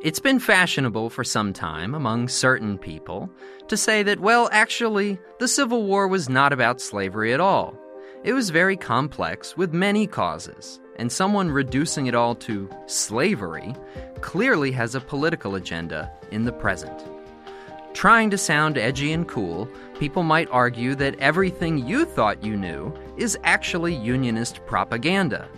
It's been fashionable for some time among certain people to say that, well, actually, the Civil War was not about slavery at all. It was very complex with many causes, and someone reducing it all to slavery clearly has a political agenda in the present. Trying to sound edgy and cool, people might argue that everything you thought you knew is actually Unionist propaganda.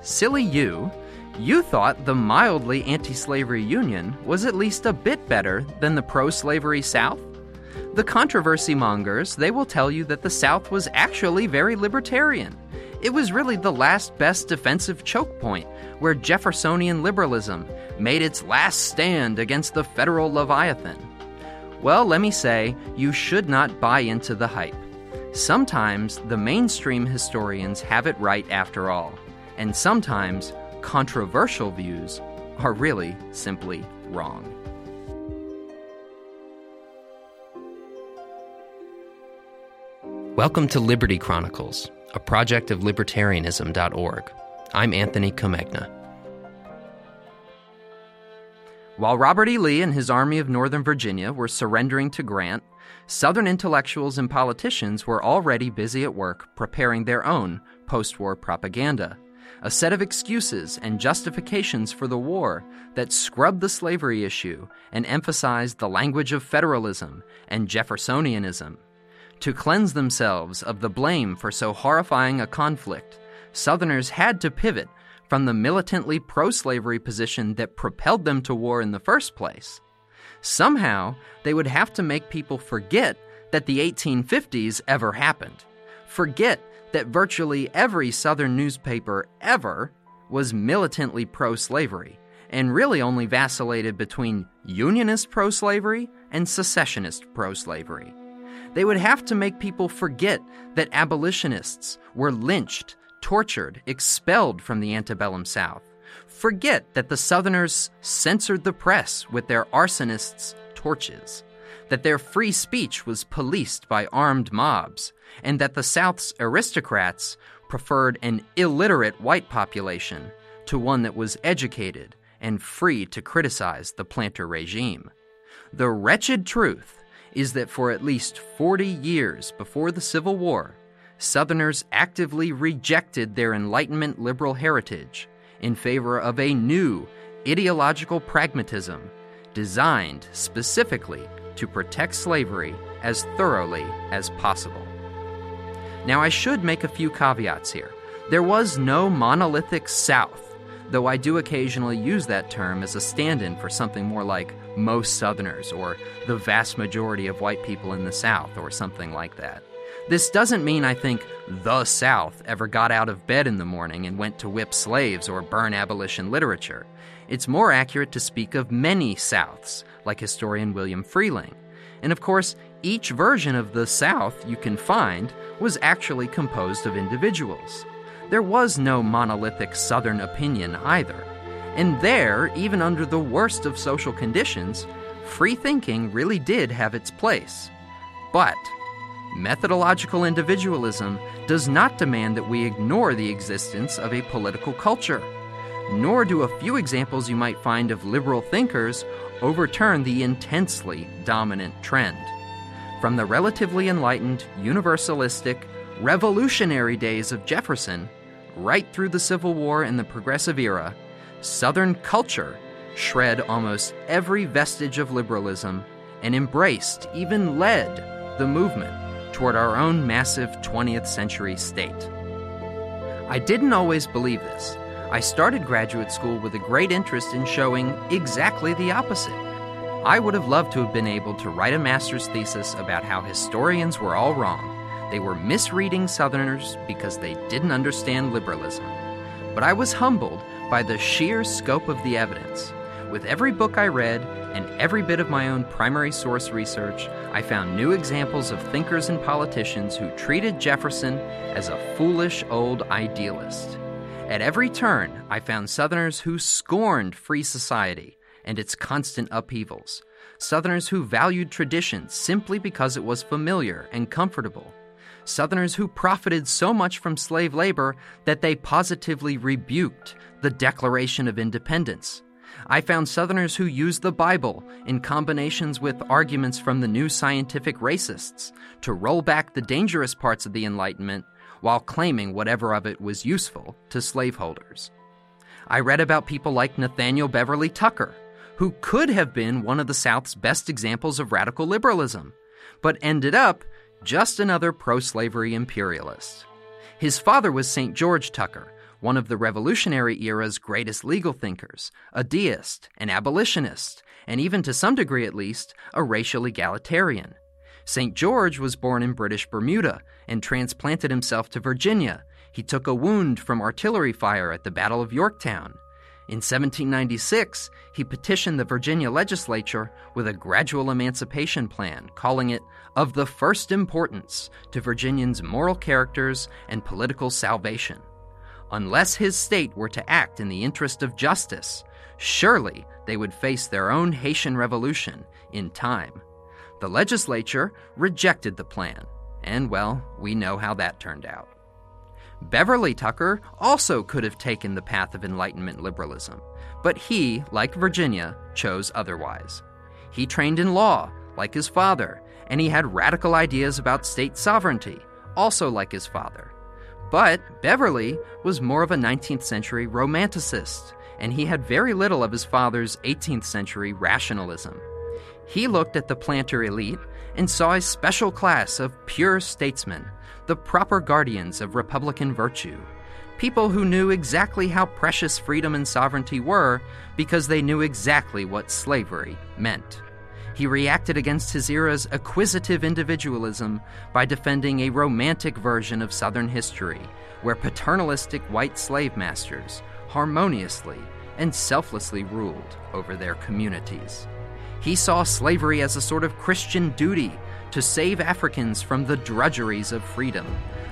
Silly you, you thought the mildly anti slavery Union was at least a bit better than the pro slavery South? The controversy mongers, they will tell you that the South was actually very libertarian. It was really the last best defensive choke point where Jeffersonian liberalism made its last stand against the federal Leviathan. Well, let me say, you should not buy into the hype. Sometimes the mainstream historians have it right after all, and sometimes controversial views are really simply wrong. Welcome to Liberty Chronicles, a project of libertarianism.org. I'm Anthony Comegna. While Robert E. Lee and his Army of Northern Virginia were surrendering to Grant, Southern intellectuals and politicians were already busy at work preparing their own post war propaganda a set of excuses and justifications for the war that scrubbed the slavery issue and emphasized the language of federalism and Jeffersonianism. To cleanse themselves of the blame for so horrifying a conflict, Southerners had to pivot from the militantly pro slavery position that propelled them to war in the first place. Somehow, they would have to make people forget that the 1850s ever happened, forget that virtually every Southern newspaper ever was militantly pro slavery and really only vacillated between Unionist pro slavery and secessionist pro slavery. They would have to make people forget that abolitionists were lynched, tortured, expelled from the antebellum South. Forget that the Southerners censored the press with their arsonists' torches that their free speech was policed by armed mobs, and that the South's aristocrats preferred an illiterate white population to one that was educated and free to criticize the planter regime. The wretched truth is that for at least 40 years before the Civil War, Southerners actively rejected their Enlightenment liberal heritage in favor of a new ideological pragmatism designed specifically to protect slavery as thoroughly as possible. Now, I should make a few caveats here. There was no monolithic South, though I do occasionally use that term as a stand in for something more like most Southerners or the vast majority of white people in the South or something like that. This doesn't mean I think the South ever got out of bed in the morning and went to whip slaves or burn abolition literature. It's more accurate to speak of many Souths, like historian William Freehling. And of course, each version of the South you can find was actually composed of individuals. There was no monolithic Southern opinion either. And there, even under the worst of social conditions, free thinking really did have its place. But methodological individualism does not demand that we ignore the existence of a political culture nor do a few examples you might find of liberal thinkers overturn the intensely dominant trend. From the relatively enlightened, universalistic, revolutionary days of Jefferson, right through the Civil War and the Progressive Era, Southern culture shred almost every vestige of liberalism and embraced, even led, the movement toward our own massive 20th century state. I didn't always believe this. I started graduate school with a great interest in showing exactly the opposite. I would have loved to have been able to write a master's thesis about how historians were all wrong. They were misreading Southerners because they didn't understand liberalism. But I was humbled by the sheer scope of the evidence. With every book I read and every bit of my own primary source research, I found new examples of thinkers and politicians who treated Jefferson as a foolish old idealist. At every turn, I found Southerners who scorned free society and its constant upheavals, Southerners who valued tradition simply because it was familiar and comfortable, Southerners who profited so much from slave labor that they positively rebuked the Declaration of Independence, I found Southerners who used the Bible in combinations with arguments from the new scientific racists to roll back the dangerous parts of the Enlightenment while claiming whatever of it was useful to slaveholders. I read about people like Nathaniel Beverley Tucker, who could have been one of the South's best examples of radical liberalism, but ended up just another pro slavery imperialist. His father was St. George Tucker, one of the Revolutionary era's greatest legal thinkers, a deist, an abolitionist, and even to some degree at least, a racial egalitarian. St. George was born in British Bermuda and transplanted himself to Virginia. He took a wound from artillery fire at the Battle of Yorktown. In 1796, he petitioned the Virginia legislature with a gradual emancipation plan, calling it of the first importance to Virginians' moral characters and political salvation. Unless his state were to act in the interest of justice, surely they would face their own Haitian Revolution in time. The legislature rejected the plan, and well, we know how that turned out. Beverley Tucker also could have taken the path of Enlightenment liberalism, but he, like Virginia, chose otherwise. He trained in law, like his father, and he had radical ideas about state sovereignty, also like his father. But Beverley was more of a 19th century romanticist, and he had very little of his father's 18th century rationalism. He looked at the planter elite and saw a special class of pure statesmen the proper guardians of Republican virtue, people who knew exactly how precious freedom and sovereignty were because they knew exactly what slavery meant. He reacted against his era's acquisitive individualism by defending a romantic version of Southern history where paternalistic white slave masters harmoniously and selflessly ruled over their communities. He saw slavery as a sort of Christian duty to save Africans from the drudgeries of freedom,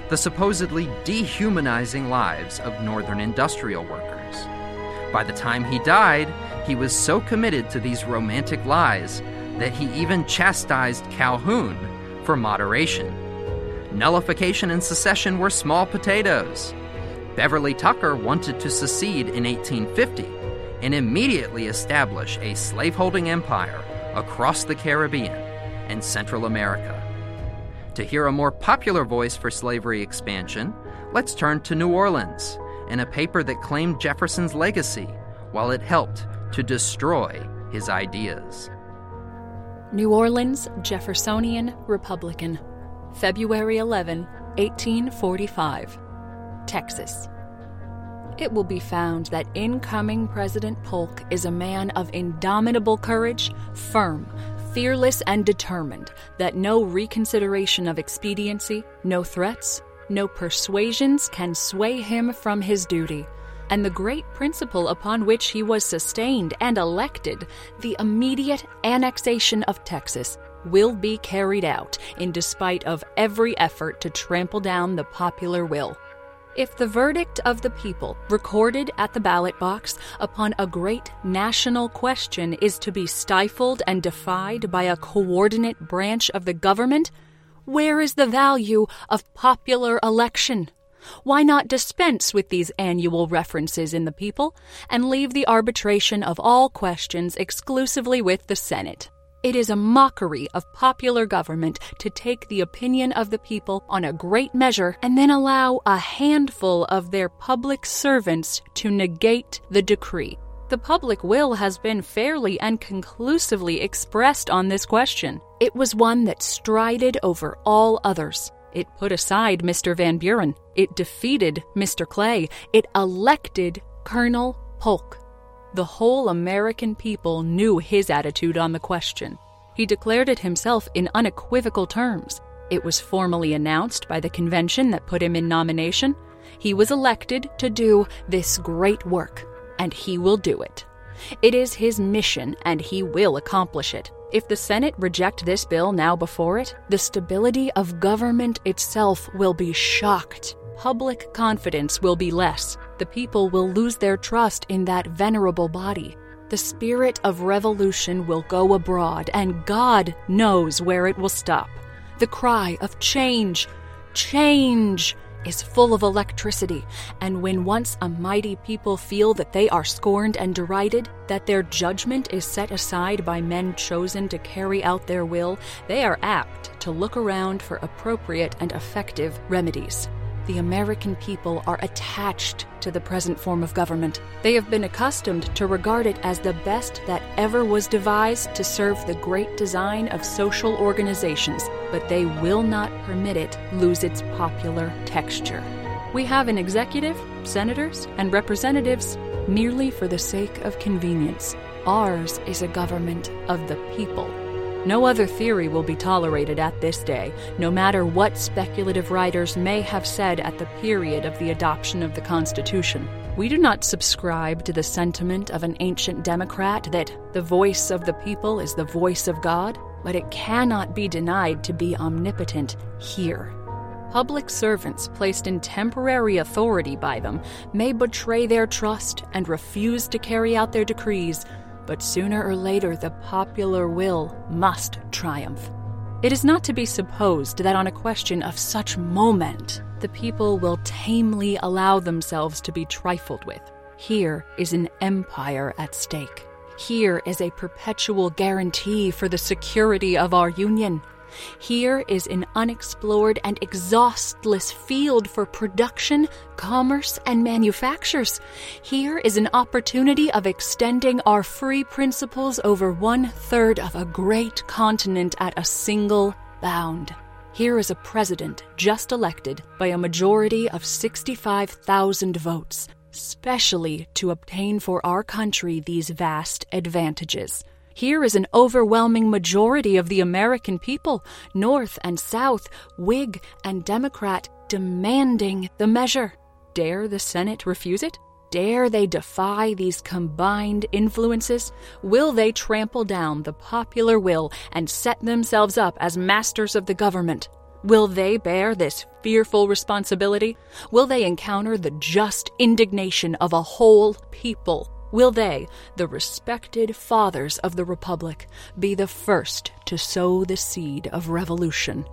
the supposedly dehumanizing lives of Northern industrial workers. By the time he died, he was so committed to these romantic lies that he even chastised Calhoun for moderation. Nullification and secession were small potatoes. Beverley Tucker wanted to secede in 1850 and immediately establish a slaveholding empire across the Caribbean and Central America. To hear a more popular voice for slavery expansion, let's turn to New Orleans and a paper that claimed Jefferson's legacy while it helped to destroy his ideas. New Orleans Jeffersonian Republican, February 11, 1845, Texas. It will be found that incoming President Polk is a man of indomitable courage, firm, fearless and determined that no reconsideration of expediency, no threats, no persuasions can sway him from his duty. And the great principle upon which he was sustained and elected, the immediate annexation of Texas, will be carried out in despite of every effort to trample down the popular will. If the verdict of the people, recorded at the ballot box upon a great national question, is to be stifled and defied by a coordinate branch of the government, where is the value of popular election? Why not dispense with these annual references in the people and leave the arbitration of all questions exclusively with the Senate? It is a mockery of popular government to take the opinion of the people on a great measure and then allow a handful of their public servants to negate the decree. The public will has been fairly and conclusively expressed on this question. It was one that strided over all others. It put aside Mr. Van Buren. It defeated Mr. Clay. It elected Colonel Polk. The whole American people knew his attitude on the question. He declared it himself in unequivocal terms. It was formally announced by the convention that put him in nomination. He was elected to do this great work, and he will do it. It is his mission, and he will accomplish it. If the Senate reject this bill now before it, the stability of government itself will be shocked. Public confidence will be less, the people will lose their trust in that venerable body. The spirit of revolution will go abroad, and God knows where it will stop. The cry of change, change, is full of electricity, and when once a mighty people feel that they are scorned and derided, that their judgment is set aside by men chosen to carry out their will, they are apt to look around for appropriate and effective remedies the American people are attached to the present form of government. They have been accustomed to regard it as the best that ever was devised to serve the great design of social organizations, but they will not permit it lose its popular texture. We have an executive, senators, and representatives merely for the sake of convenience. Ours is a government of the people no other theory will be tolerated at this day, no matter what speculative writers may have said at the period of the adoption of the Constitution. We do not subscribe to the sentiment of an ancient Democrat that the voice of the people is the voice of God, but it cannot be denied to be omnipotent here. Public servants placed in temporary authority by them may betray their trust and refuse to carry out their decrees but sooner or later the popular will must triumph. It is not to be supposed that on a question of such moment, the people will tamely allow themselves to be trifled with. Here is an empire at stake. Here is a perpetual guarantee for the security of our union. Here is an unexplored and exhaustless field for production, commerce, and manufactures. Here is an opportunity of extending our free principles over one third of a great continent at a single bound. Here is a president just elected by a majority of 65,000 votes, specially to obtain for our country these vast advantages. Here is an overwhelming majority of the American people, North and South, Whig and Democrat, demanding the measure. Dare the Senate refuse it? Dare they defy these combined influences? Will they trample down the popular will and set themselves up as masters of the government? Will they bear this fearful responsibility? Will they encounter the just indignation of a whole people? Will they, the respected fathers of the Republic, be the first to sow the seed of revolution?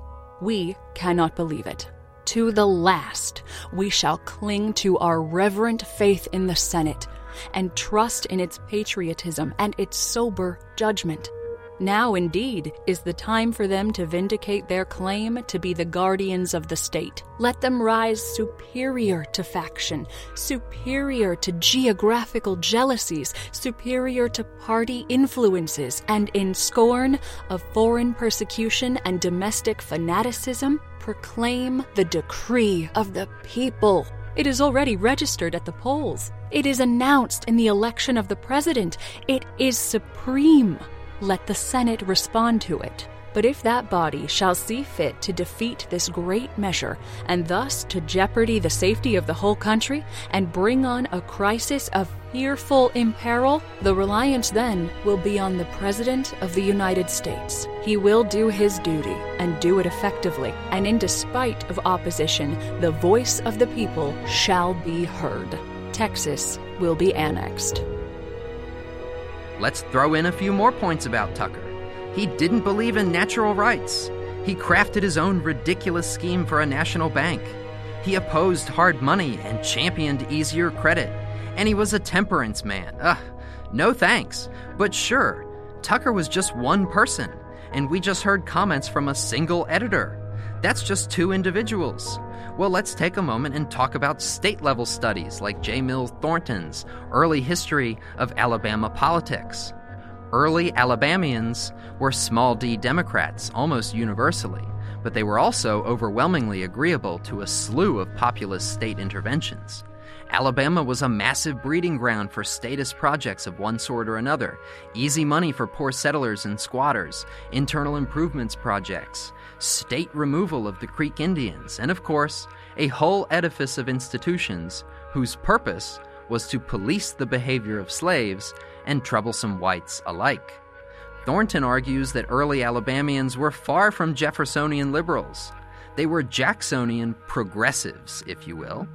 We cannot believe it. To the last, we shall cling to our reverent faith in the Senate and trust in its patriotism and its sober judgment. Now, indeed, is the time for them to vindicate their claim to be the guardians of the state. Let them rise superior to faction, superior to geographical jealousies, superior to party influences, and in scorn of foreign persecution and domestic fanaticism, proclaim the decree of the people. It is already registered at the polls. It is announced in the election of the president. It is supreme let the Senate respond to it. But if that body shall see fit to defeat this great measure, and thus to jeopardy the safety of the whole country, and bring on a crisis of fearful imperil, the reliance then will be on the President of the United States. He will do his duty, and do it effectively, and in despite of opposition, the voice of the people shall be heard. Texas will be annexed. Let's throw in a few more points about Tucker. He didn't believe in natural rights. He crafted his own ridiculous scheme for a national bank. He opposed hard money and championed easier credit. And he was a temperance man. Ugh, no thanks. But sure, Tucker was just one person, and we just heard comments from a single editor. That's just two individuals. Well, let's take a moment and talk about state level studies like J. Mills Thornton's Early History of Alabama Politics. Early Alabamians were small d Democrats almost universally, but they were also overwhelmingly agreeable to a slew of populist state interventions. Alabama was a massive breeding ground for status projects of one sort or another easy money for poor settlers and squatters, internal improvements projects, state removal of the Creek Indians, and of course, a whole edifice of institutions whose purpose was to police the behavior of slaves and troublesome whites alike. Thornton argues that early Alabamians were far from Jeffersonian liberals. They were Jacksonian progressives, if you will,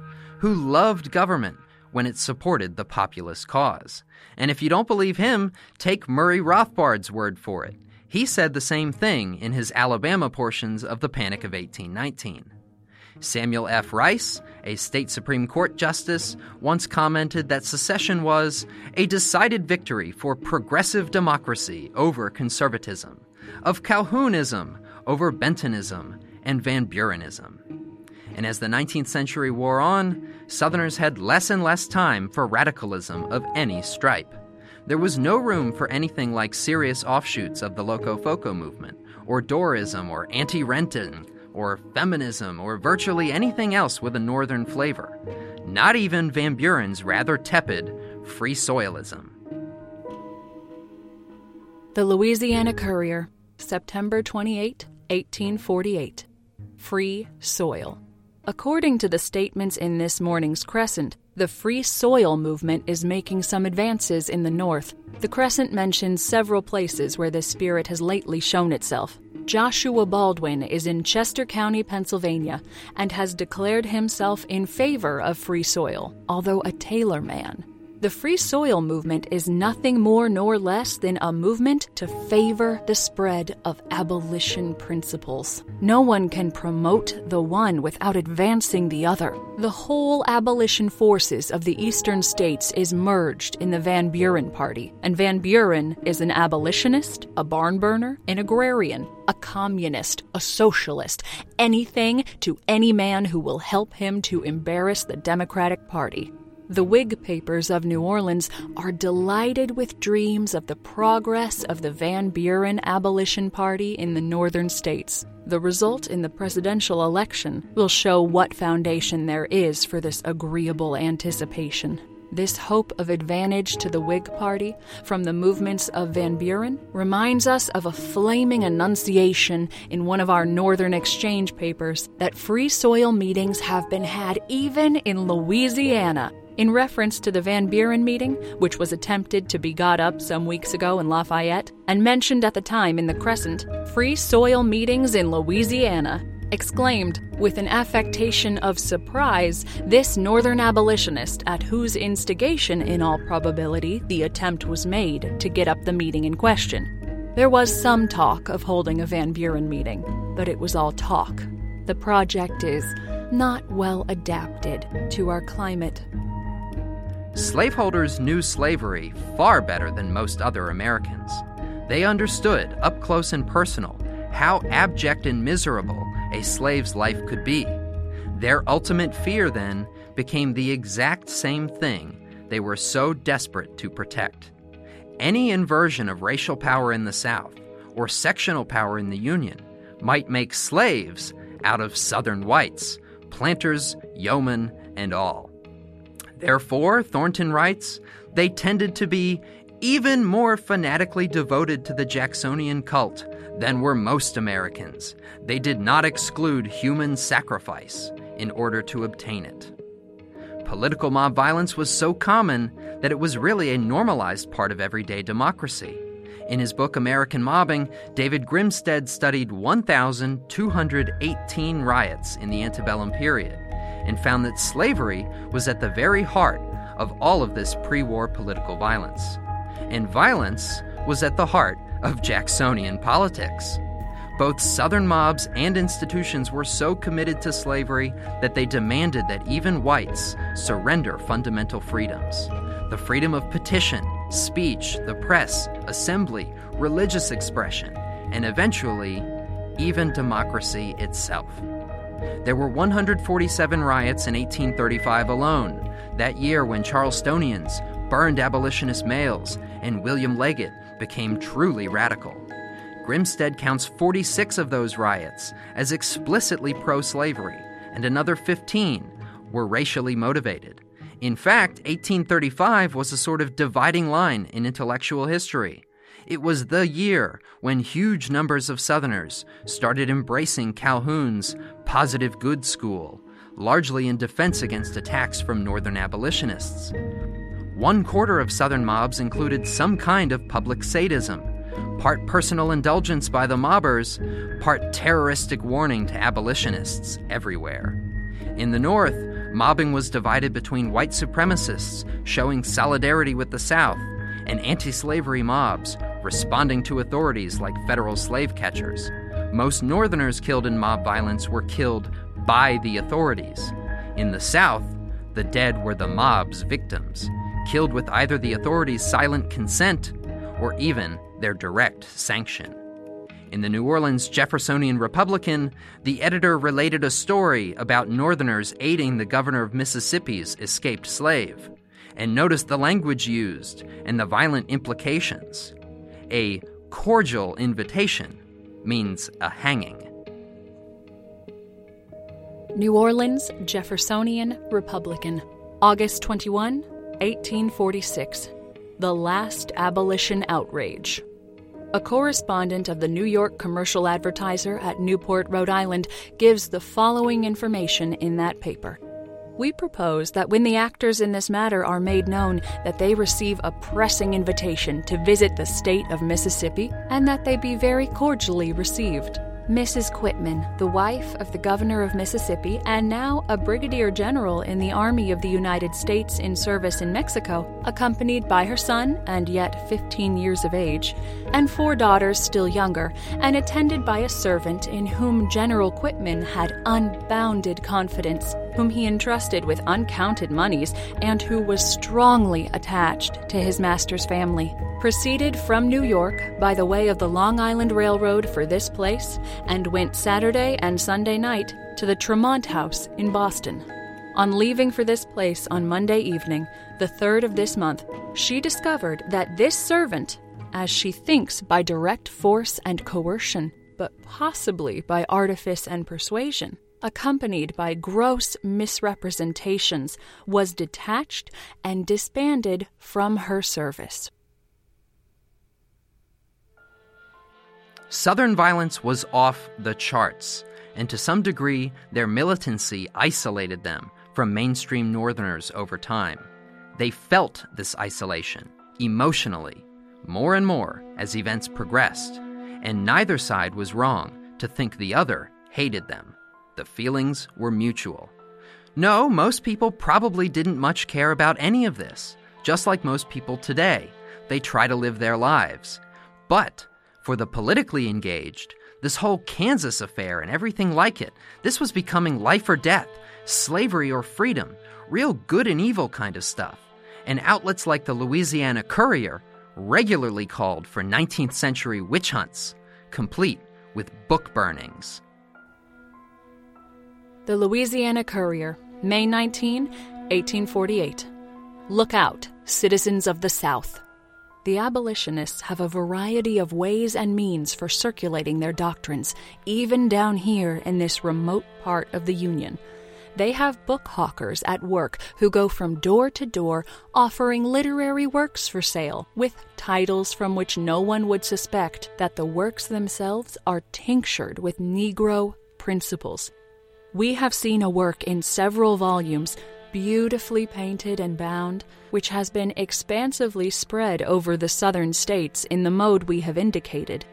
who loved government when it supported the populist cause. And if you don't believe him, take Murray Rothbard's word for it. He said the same thing in his Alabama portions of the Panic of 1819. Samuel F. Rice, a state Supreme Court justice, once commented that secession was a decided victory for progressive democracy over conservatism, of Calhounism over Bentonism and Van Burenism. And as the 19th century wore on, Southerners had less and less time for radicalism of any stripe. There was no room for anything like serious offshoots of the Locofoco movement, or Dorrism, or anti renting, or feminism, or virtually anything else with a northern flavor. Not even Van Buren's rather tepid free soilism. The Louisiana Courier, September 28, 1848. Free soil. According to the statements in this morning's Crescent, the Free Soil movement is making some advances in the North. The Crescent mentions several places where this spirit has lately shown itself. Joshua Baldwin is in Chester County, Pennsylvania, and has declared himself in favor of free soil, although a Taylor man. The Free Soil movement is nothing more nor less than a movement to favor the spread of abolition principles. No one can promote the one without advancing the other. The whole abolition forces of the eastern states is merged in the Van Buren Party, and Van Buren is an abolitionist, a barn burner, an agrarian, a communist, a socialist, anything to any man who will help him to embarrass the Democratic Party. The Whig papers of New Orleans are delighted with dreams of the progress of the Van Buren Abolition Party in the northern states. The result in the presidential election will show what foundation there is for this agreeable anticipation. This hope of advantage to the Whig Party from the movements of Van Buren reminds us of a flaming enunciation in one of our Northern Exchange papers that free soil meetings have been had even in Louisiana in reference to the Van Buren meeting, which was attempted to be got up some weeks ago in Lafayette, and mentioned at the time in the Crescent, free soil meetings in Louisiana, exclaimed, with an affectation of surprise, this northern abolitionist, at whose instigation, in all probability, the attempt was made to get up the meeting in question. There was some talk of holding a Van Buren meeting, but it was all talk. The project is not well adapted to our climate. Slaveholders knew slavery far better than most other Americans. They understood, up close and personal, how abject and miserable a slave's life could be. Their ultimate fear, then, became the exact same thing they were so desperate to protect. Any inversion of racial power in the South, or sectional power in the Union, might make slaves out of Southern whites, planters, yeomen, and all. Therefore, Thornton writes, they tended to be even more fanatically devoted to the Jacksonian cult than were most Americans. They did not exclude human sacrifice in order to obtain it. Political mob violence was so common that it was really a normalized part of everyday democracy. In his book American Mobbing, David Grimsted studied 1,218 riots in the antebellum period and found that slavery was at the very heart of all of this pre war political violence. And violence was at the heart of Jacksonian politics. Both Southern mobs and institutions were so committed to slavery that they demanded that even whites surrender fundamental freedoms the freedom of petition, speech, the press, assembly, religious expression, and eventually, even democracy itself. There were 147 riots in 1835 alone, that year when Charlestonians burned abolitionist mails and William Leggett became truly radical. Grimsted counts 46 of those riots as explicitly pro slavery, and another 15 were racially motivated. In fact, 1835 was a sort of dividing line in intellectual history. It was the year when huge numbers of Southerners started embracing Calhoun's positive good school, largely in defense against attacks from Northern abolitionists. One quarter of Southern mobs included some kind of public sadism, part personal indulgence by the mobbers, part terroristic warning to abolitionists everywhere. In the North, mobbing was divided between white supremacists showing solidarity with the South and anti slavery mobs responding to authorities like federal slave catchers. Most Northerners killed in mob violence were killed by the authorities. In the South, the dead were the mob's victims, killed with either the authorities' silent consent or even their direct sanction. In the New Orleans Jeffersonian Republican, the editor related a story about Northerners aiding the governor of Mississippi's escaped slave, and noticed the language used and the violent implications. A cordial invitation means a hanging. New Orleans Jeffersonian Republican, August 21, 1846. The Last Abolition Outrage. A correspondent of the New York Commercial Advertiser at Newport, Rhode Island, gives the following information in that paper. We propose that when the actors in this matter are made known, that they receive a pressing invitation to visit the state of Mississippi, and that they be very cordially received. Mrs. Quitman, the wife of the governor of Mississippi and now a brigadier general in the Army of the United States in service in Mexico, accompanied by her son, and yet 15 years of age, and four daughters still younger, and attended by a servant in whom General Quitman had unbounded confidence, whom he entrusted with uncounted moneys, and who was strongly attached to his master's family proceeded from New York by the way of the Long Island Railroad for this place and went Saturday and Sunday night to the Tremont House in Boston. On leaving for this place on Monday evening, the third of this month, she discovered that this servant, as she thinks by direct force and coercion, but possibly by artifice and persuasion, accompanied by gross misrepresentations, was detached and disbanded from her service. Southern violence was off the charts, and to some degree, their militancy isolated them from mainstream Northerners over time. They felt this isolation, emotionally, more and more as events progressed, and neither side was wrong to think the other hated them. The feelings were mutual. No, most people probably didn't much care about any of this, just like most people today. They try to live their lives. But for the politically engaged, this whole Kansas affair and everything like it, this was becoming life or death, slavery or freedom, real good and evil kind of stuff. And outlets like the Louisiana Courier regularly called for 19th century witch hunts, complete with book burnings. The Louisiana Courier, May 19, 1848. Look out, citizens of the South. The abolitionists have a variety of ways and means for circulating their doctrines, even down here in this remote part of the Union. They have book hawkers at work who go from door to door offering literary works for sale, with titles from which no one would suspect that the works themselves are tinctured with Negro principles. We have seen a work in several volumes beautifully painted and bound, which has been expansively spread over the southern states in the mode we have indicated.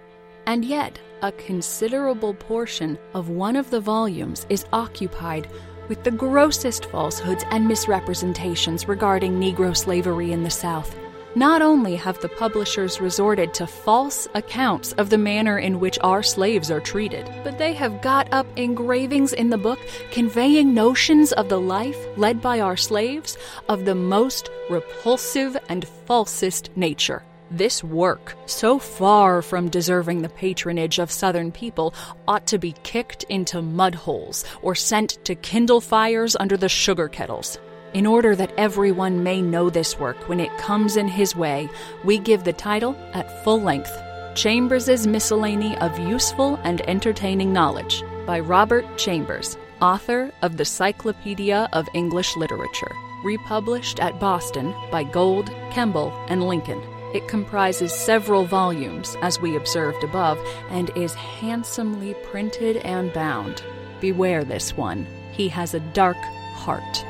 And yet, a considerable portion of one of the volumes is occupied with the grossest falsehoods and misrepresentations regarding Negro slavery in the South. Not only have the publishers resorted to false accounts of the manner in which our slaves are treated, but they have got up engravings in the book conveying notions of the life led by our slaves of the most repulsive and falsest nature. This work, so far from deserving the patronage of Southern people, ought to be kicked into mud holes or sent to kindle fires under the sugar kettles. In order that everyone may know this work when it comes in his way, we give the title at full length Chambers's Miscellany of Useful and Entertaining Knowledge by Robert Chambers, author of the Cyclopedia of English Literature, republished at Boston by Gould, Kemble, and Lincoln. It comprises several volumes, as we observed above, and is handsomely printed and bound. Beware this one. He has a dark heart.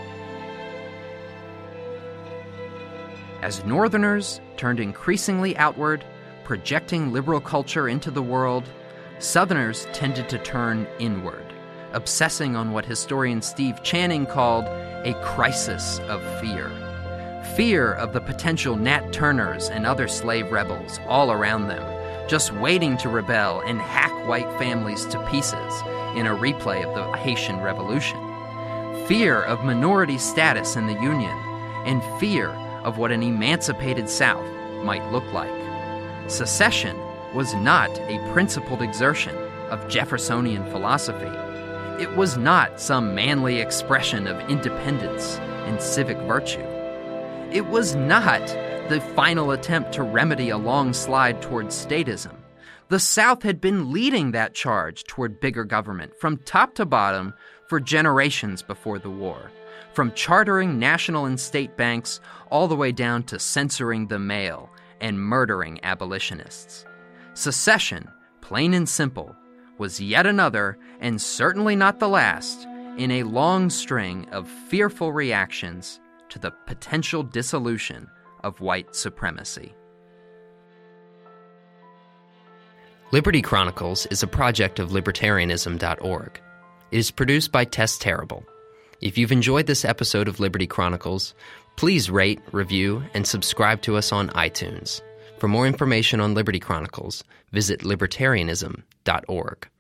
As Northerners turned increasingly outward, projecting liberal culture into the world, Southerners tended to turn inward, obsessing on what historian Steve Channing called a crisis of fear. Fear of the potential Nat Turners and other slave rebels all around them, just waiting to rebel and hack white families to pieces in a replay of the Haitian Revolution. Fear of minority status in the Union, and fear of what an emancipated South might look like. Secession was not a principled exertion of Jeffersonian philosophy. It was not some manly expression of independence and civic virtue. It was not the final attempt to remedy a long slide towards statism. The South had been leading that charge toward bigger government from top to bottom for generations before the war, from chartering national and state banks all the way down to censoring the mail and murdering abolitionists. Secession, plain and simple, was yet another, and certainly not the last, in a long string of fearful reactions to the potential dissolution of white supremacy. Liberty Chronicles is a project of libertarianism.org. It is produced by Tess Terrible. If you've enjoyed this episode of Liberty Chronicles, please rate, review, and subscribe to us on iTunes. For more information on Liberty Chronicles, visit libertarianism.org.